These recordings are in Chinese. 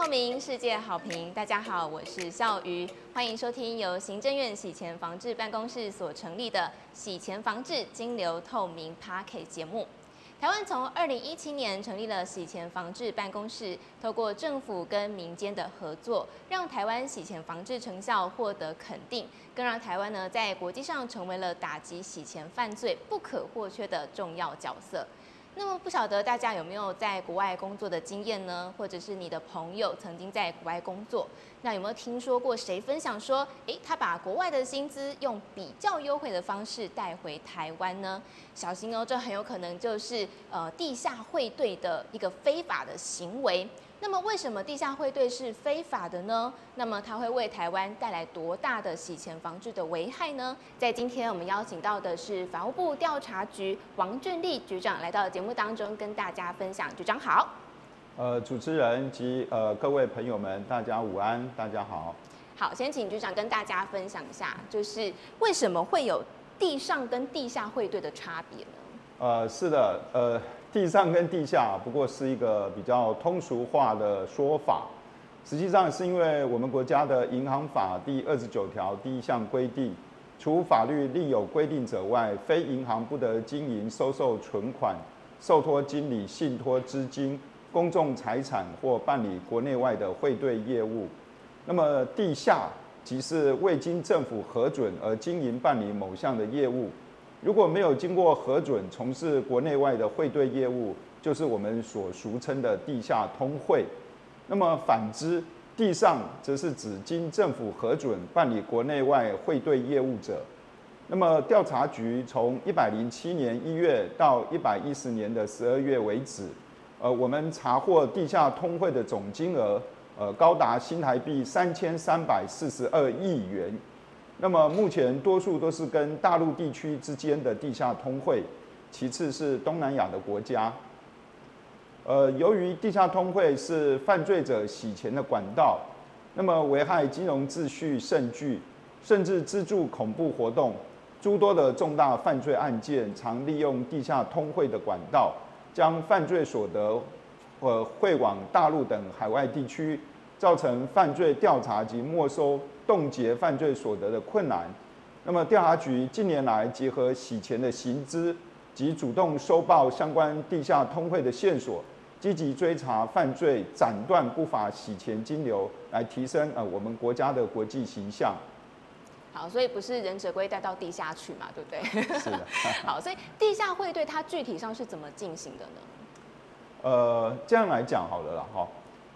透明，世界好评。大家好，我是笑鱼，欢迎收听由行政院洗钱防治办公室所成立的洗钱防治金流透明 p a r k 节目。台湾从二零一七年成立了洗钱防治办公室，透过政府跟民间的合作，让台湾洗钱防治成效获得肯定，更让台湾呢在国际上成为了打击洗钱犯罪不可或缺的重要角色。那么不晓得大家有没有在国外工作的经验呢？或者是你的朋友曾经在国外工作，那有没有听说过谁分享说，诶，他把国外的薪资用比较优惠的方式带回台湾呢？小心哦，这很有可能就是呃地下汇兑的一个非法的行为。那么为什么地下汇兑是非法的呢？那么它会为台湾带来多大的洗钱防治的危害呢？在今天我们邀请到的是法务部调查局王俊立局长来到节目当中跟大家分享。局长好。呃，主持人及呃各位朋友们，大家午安，大家好。好，先请局长跟大家分享一下，就是为什么会有地上跟地下汇兑的差别呢？呃，是的，呃。地上跟地下不过是一个比较通俗化的说法，实际上是因为我们国家的银行法第二十九条第一项规定，除法律另有规定者外，非银行不得经营收受存款、受托经理信托资金、公众财产或办理国内外的汇兑业务。那么地下即是未经政府核准而经营办理某项的业务。如果没有经过核准从事国内外的汇兑业务，就是我们所俗称的地下通汇。那么反之，地上则是指经政府核准办理国内外汇兑业务者。那么调查局从一百零七年一月到一百一十年的十二月为止，呃，我们查获地下通汇的总金额，呃，高达新台币三千三百四十二亿元。那么目前多数都是跟大陆地区之间的地下通汇，其次是东南亚的国家。呃，由于地下通汇是犯罪者洗钱的管道，那么危害金融秩序甚巨，甚至资助恐怖活动，诸多的重大犯罪案件常利用地下通汇的管道，将犯罪所得呃汇往大陆等海外地区，造成犯罪调查及没收。冻结犯罪所得的困难。那么调查局近年来结合洗钱的行资及主动收报相关地下通会的线索，积极追查犯罪，斩断不法洗钱金流，来提升呃我们国家的国际形象。好，所以不是忍者龟带到地下去嘛，对不对？是的。好，所以地下会对它具体上是怎么进行的呢？呃，这样来讲好了啦，哈。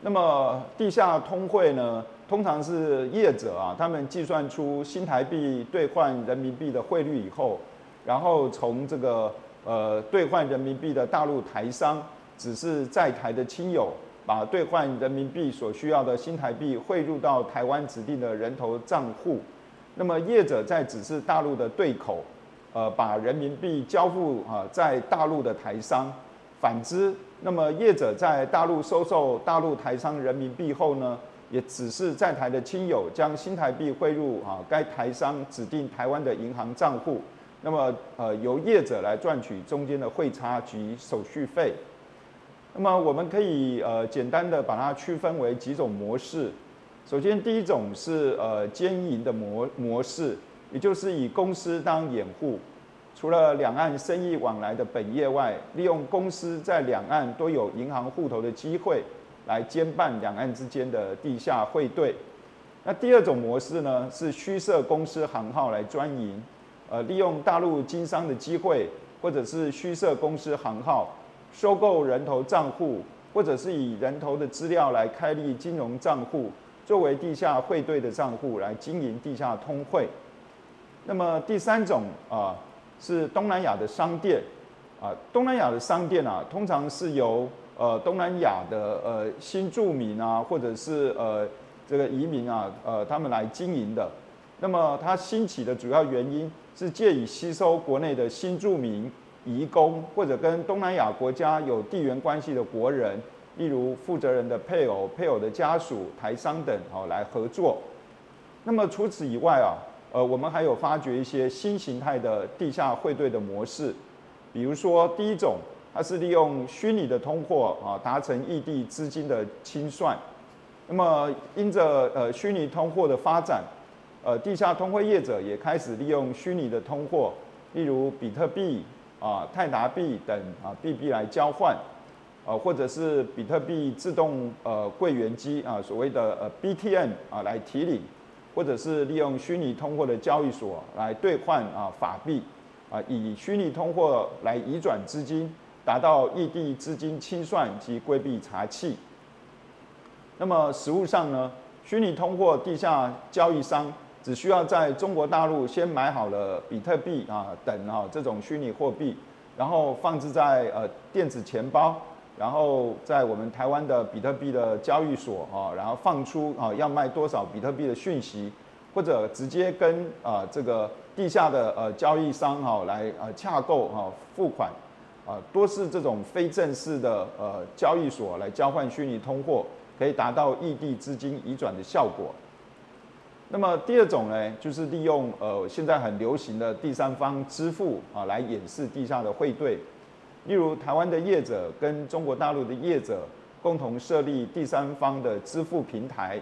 那么地下通会呢？通常是业者啊，他们计算出新台币兑换人民币的汇率以后，然后从这个呃兑换人民币的大陆台商，只是在台的亲友，把兑换人民币所需要的新台币汇入到台湾指定的人头账户，那么业者在指示大陆的对口，呃把人民币交付啊在大陆的台商，反之，那么业者在大陆收受大陆台商人民币后呢？也只是在台的亲友将新台币汇入啊该台商指定台湾的银行账户，那么呃由业者来赚取中间的汇差及手续费。那么我们可以呃简单的把它区分为几种模式。首先第一种是呃兼营的模模式，也就是以公司当掩护，除了两岸生意往来的本业外，利用公司在两岸都有银行户头的机会。来兼办两岸之间的地下汇兑。那第二种模式呢，是虚设公司行号来专营，呃，利用大陆经商的机会，或者是虚设公司行号，收购人头账户，或者是以人头的资料来开立金融账户，作为地下汇兑的账户来经营地下通汇。那么第三种啊，是东南亚的商店，啊，东南亚的商店啊，通常是由呃，东南亚的呃新住民啊，或者是呃这个移民啊，呃他们来经营的。那么它兴起的主要原因是借以吸收国内的新住民、移工，或者跟东南亚国家有地缘关系的国人，例如负责人的配偶、配偶的家属、台商等，好来合作。那么除此以外啊，呃我们还有发掘一些新形态的地下汇兑的模式，比如说第一种。它是利用虚拟的通货啊，达成异地资金的清算。那么因着呃虚拟通货的发展，呃地下通货业者也开始利用虚拟的通货，例如比特币啊、泰达币等啊币币来交换，呃或者是比特币自动呃柜员机啊所谓的呃 BTM 啊来提领，或者是利用虚拟通货的交易所来兑换啊法币啊以虚拟通货来移转资金。达到异地资金清算及规避查气。那么实物上呢，虚拟通货地下交易商只需要在中国大陆先买好了比特币啊等啊这种虚拟货币，然后放置在呃电子钱包，然后在我们台湾的比特币的交易所啊，然后放出啊要卖多少比特币的讯息，或者直接跟啊这个地下的呃交易商哈来呃洽购哈付款。啊，多是这种非正式的呃交易所来交换虚拟通货，可以达到异地资金移转的效果。那么第二种呢，就是利用呃现在很流行的第三方支付啊，来掩饰地下的汇兑。例如台湾的业者跟中国大陆的业者共同设立第三方的支付平台，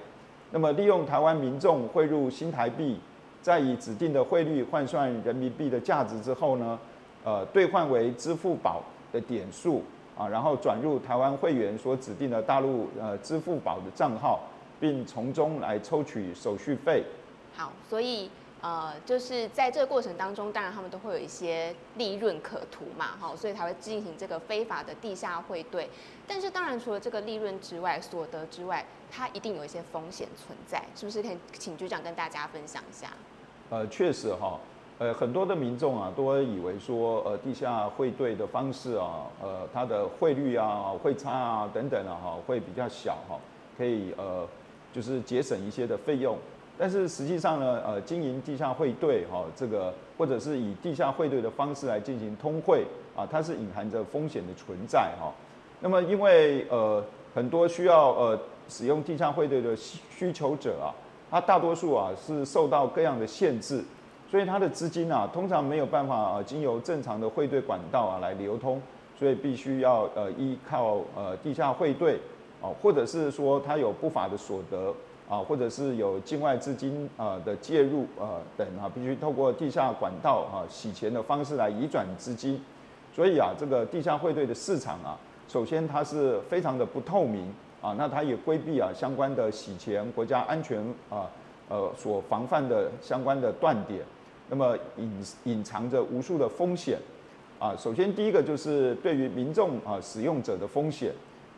那么利用台湾民众汇入新台币，再以指定的汇率换算人民币的价值之后呢？呃，兑换为支付宝的点数啊，然后转入台湾会员所指定的大陆呃支付宝的账号，并从中来抽取手续费。好，所以呃，就是在这个过程当中，当然他们都会有一些利润可图嘛，哈，所以才会进行这个非法的地下汇兑。但是当然，除了这个利润之外，所得之外，它一定有一些风险存在，是不是？可以请局长跟大家分享一下。呃，确实哈。呃，很多的民众啊，都以为说，呃，地下汇兑的方式啊，呃，它的汇率啊、汇差啊等等啊，哈，会比较小哈，可以呃，就是节省一些的费用。但是实际上呢，呃，经营地下汇兑哈，这个或者是以地下汇兑的方式来进行通汇啊，它是隐含着风险的存在哈。那么因为呃，很多需要呃使用地下汇兑的需求者啊，他大多数啊是受到各样的限制。所以它的资金啊，通常没有办法啊，经由正常的汇兑管道啊来流通，所以必须要呃依靠呃地下汇兑，啊，或者是说它有不法的所得啊，或者是有境外资金啊的介入啊等啊，必须透过地下管道啊洗钱的方式来移转资金。所以啊，这个地下汇兑的市场啊，首先它是非常的不透明啊，那它也规避啊相关的洗钱、国家安全啊呃所防范的相关的断点。那么隐隐藏着无数的风险，啊，首先第一个就是对于民众啊使用者的风险，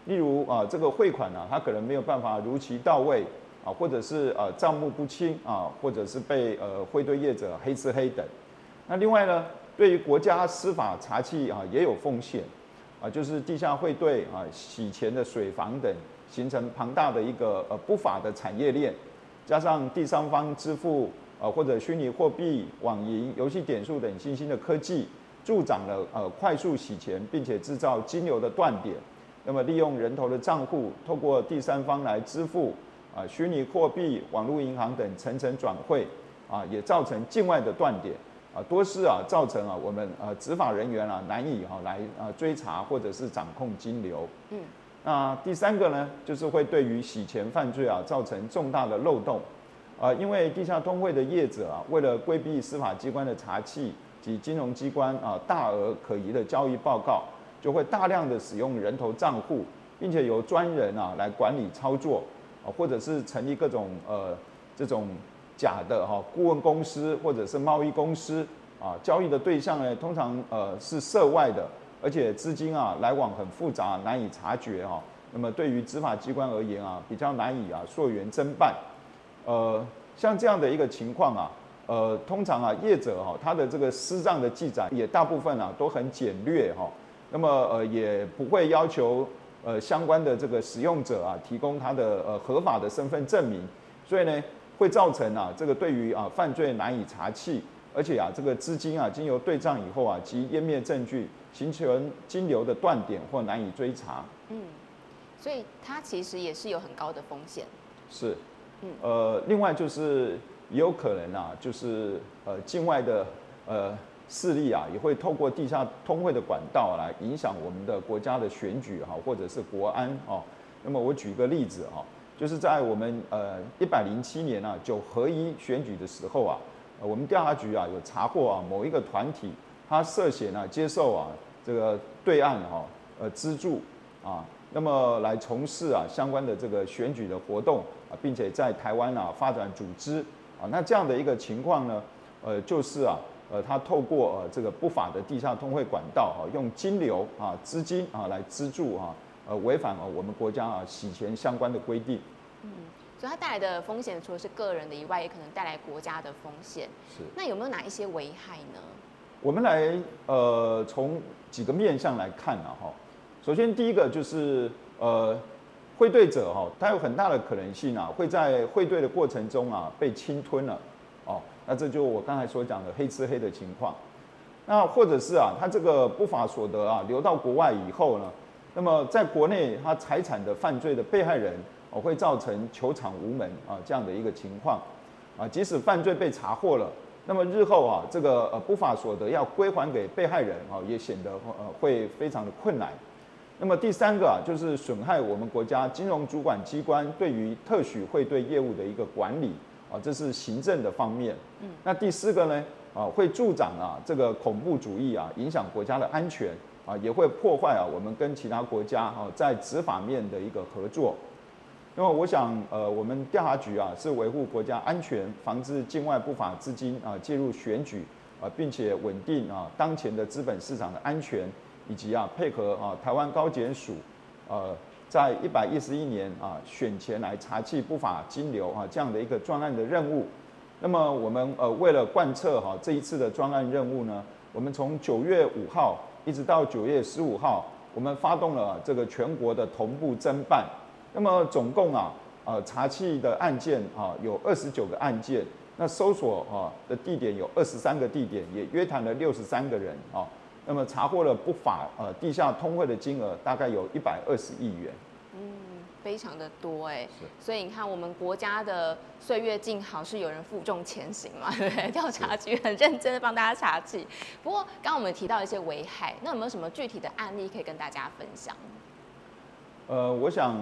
例如啊这个汇款呢，它可能没有办法如期到位啊，或者是呃账目不清啊，或者是被呃汇兑业者黑吃黑等。那另外呢，对于国家司法查缉啊也有风险，啊就是地下汇兑啊洗钱的水房等，形成庞大的一个呃不法的产业链，加上第三方支付。呃，或者虚拟货币、网银、游戏点数等新兴的科技，助长了呃快速洗钱，并且制造金流的断点。那么，利用人头的账户，透过第三方来支付啊，虚拟货币、网络银行等层层转汇啊，也造成境外的断点啊，多是啊造成啊我们呃执法人员啊难以哈来啊追查或者是掌控金流。嗯，那第三个呢，就是会对于洗钱犯罪啊造成重大的漏洞。啊，因为地下通汇的业者啊，为了规避司法机关的查缉及金融机关啊大额可疑的交易报告，就会大量的使用人头账户，并且由专人啊来管理操作，啊，或者是成立各种呃这种假的哈顾问公司或者是贸易公司啊，交易的对象呢，通常呃是涉外的，而且资金啊来往很复杂，难以察觉哈。那么对于执法机关而言啊，比较难以啊溯源侦办。呃，像这样的一个情况啊，呃，通常啊，业者哈，他的这个私账的记载也大部分啊都很简略哈，那么呃也不会要求呃相关的这个使用者啊提供他的呃合法的身份证明，所以呢会造成啊这个对于啊犯罪难以查气，而且啊这个资金啊经由对账以后啊及湮灭证据，形成金流的断点或难以追查。嗯，所以它其实也是有很高的风险。是。呃，另外就是也有可能啊，就是呃境外的呃势力啊，也会透过地下通汇的管道来影响我们的国家的选举哈，或者是国安哦。那么我举个例子哈，就是在我们呃一百零七年啊九合一选举的时候啊，我们调查局啊有查获啊某一个团体，他涉嫌啊接受啊这个对岸哈呃资助啊，那么来从事啊相关的这个选举的活动啊，并且在台湾啊发展组织啊，那这样的一个情况呢，呃就是啊呃他透过呃这个不法的地下通汇管道啊，用金流啊资金啊来资助啊。呃，违反了我们国家啊洗钱相关的规定。嗯，所以它带来的风险，除了是个人的以外，也可能带来国家的风险。是。那有没有哪一些危害呢？我们来呃从几个面向来看呢哈。首先第一个就是呃汇兑者哈，他有很大的可能性啊会在汇兑的过程中啊被侵吞了哦。那这就我刚才所讲的黑吃黑的情况。那或者是啊他这个不法所得啊流到国外以后呢？那么，在国内，他财产的犯罪的被害人哦，会造成求偿无门啊这样的一个情况啊。即使犯罪被查获了，那么日后啊，这个呃不法所得要归还给被害人啊，也显得呃会非常的困难。那么第三个啊，就是损害我们国家金融主管机关对于特许会对业务的一个管理啊，这是行政的方面。嗯。那第四个呢啊，会助长啊这个恐怖主义啊，影响国家的安全。啊，也会破坏啊，我们跟其他国家啊在执法面的一个合作。那么，我想，呃，我们调查局啊是维护国家安全，防止境外不法资金啊介入选举啊，并且稳定啊当前的资本市场的安全，以及啊配合啊台湾高检署，呃，在一百一十一年啊选前来查缉不法金流啊这样的一个专案的任务。那么，我们呃为了贯彻哈这一次的专案任务呢，我们从九月五号。一直到九月十五号，我们发动了这个全国的同步侦办。那么总共啊，呃，查缉的案件啊有二十九个案件，那搜索啊的地点有二十三个地点，也约谈了六十三个人啊。那么查获了不法呃地下通汇的金额大概有一百二十亿元。非常的多哎，所以你看我们国家的岁月静好是有人负重前行嘛，对不对？调查局很认真的帮大家查起。不过刚刚我们提到一些危害，那有没有什么具体的案例可以跟大家分享？呃，我想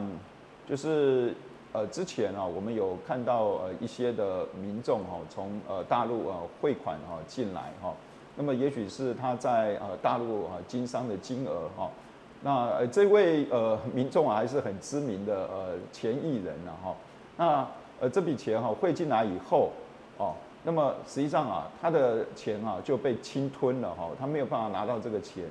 就是呃之前啊，我们有看到呃一些的民众哈，从呃大陆呃汇款哈进来哈，那么也许是他在呃大陆啊经商的金额哈。那呃这位呃民众啊还是很知名的呃前艺人了哈，那呃这笔钱哈汇进来以后哦，那么实际上啊他的钱啊就被侵吞了哈，他没有办法拿到这个钱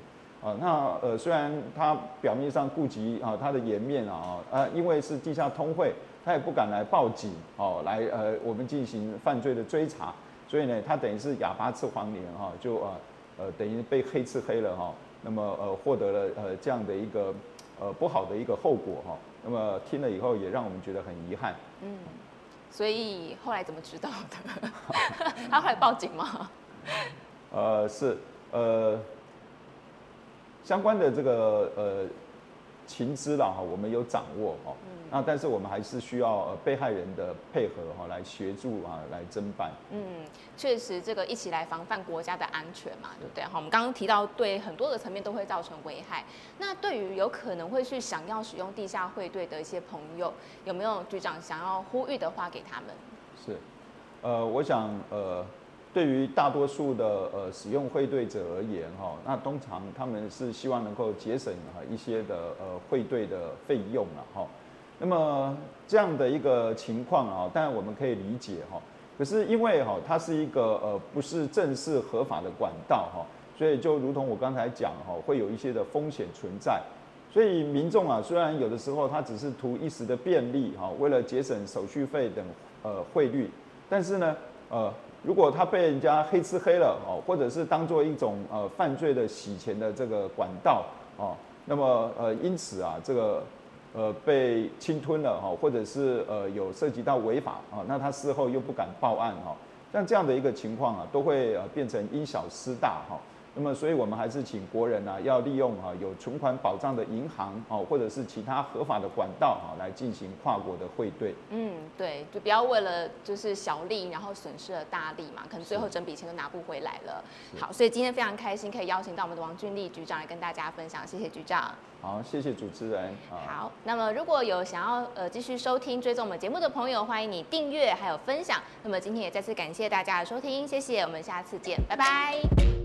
啊，那呃虽然他表面上顾及啊他的颜面啊啊，因为是地下通汇，他也不敢来报警哦，来呃我们进行犯罪的追查，所以呢他等于是哑巴吃黄连哈，就啊呃等于被黑吃黑了哈。那么呃获得了呃这样的一个呃不好的一个后果哈，那么听了以后也让我们觉得很遗憾。嗯，所以后来怎么知道的？他后来报警吗？呃是呃相关的这个呃情资了哈，我们有掌握哈。那但是我们还是需要呃被害人的配合哈，来协助啊，来侦办。嗯，确实这个一起来防范国家的安全嘛，对不对？哈，我们刚刚提到对很多的层面都会造成危害。那对于有可能会去想要使用地下汇兑的一些朋友，有没有局长想要呼吁的话给他们？是，呃，我想呃，对于大多数的呃使用汇兑者而言哈，那通常他们是希望能够节省哈一些的呃汇兑的费用了哈。那么这样的一个情况啊，当然我们可以理解哈。可是因为哈，它是一个呃不是正式合法的管道哈，所以就如同我刚才讲哈，会有一些的风险存在。所以民众啊，虽然有的时候他只是图一时的便利哈，为了节省手续费等呃汇率，但是呢呃，如果他被人家黑吃黑了哦，或者是当做一种呃犯罪的洗钱的这个管道哦，那么呃因此啊这个。呃，被侵吞了哈，或者是呃有涉及到违法啊，那他事后又不敢报案哈，像这样的一个情况啊，都会呃变成因小失大哈。那么，所以我们还是请国人啊，要利用啊有存款保障的银行哦，或者是其他合法的管道啊，来进行跨国的汇兑。嗯，对，就不要为了就是小利，然后损失了大利嘛，可能最后整笔钱都拿不回来了。好，所以今天非常开心可以邀请到我们的王俊立局长来跟大家分享，谢谢局长。好，谢谢主持人。好，那么如果有想要呃继续收听追踪我们节目的朋友，欢迎你订阅还有分享。那么今天也再次感谢大家的收听，谢谢，我们下次见，拜拜。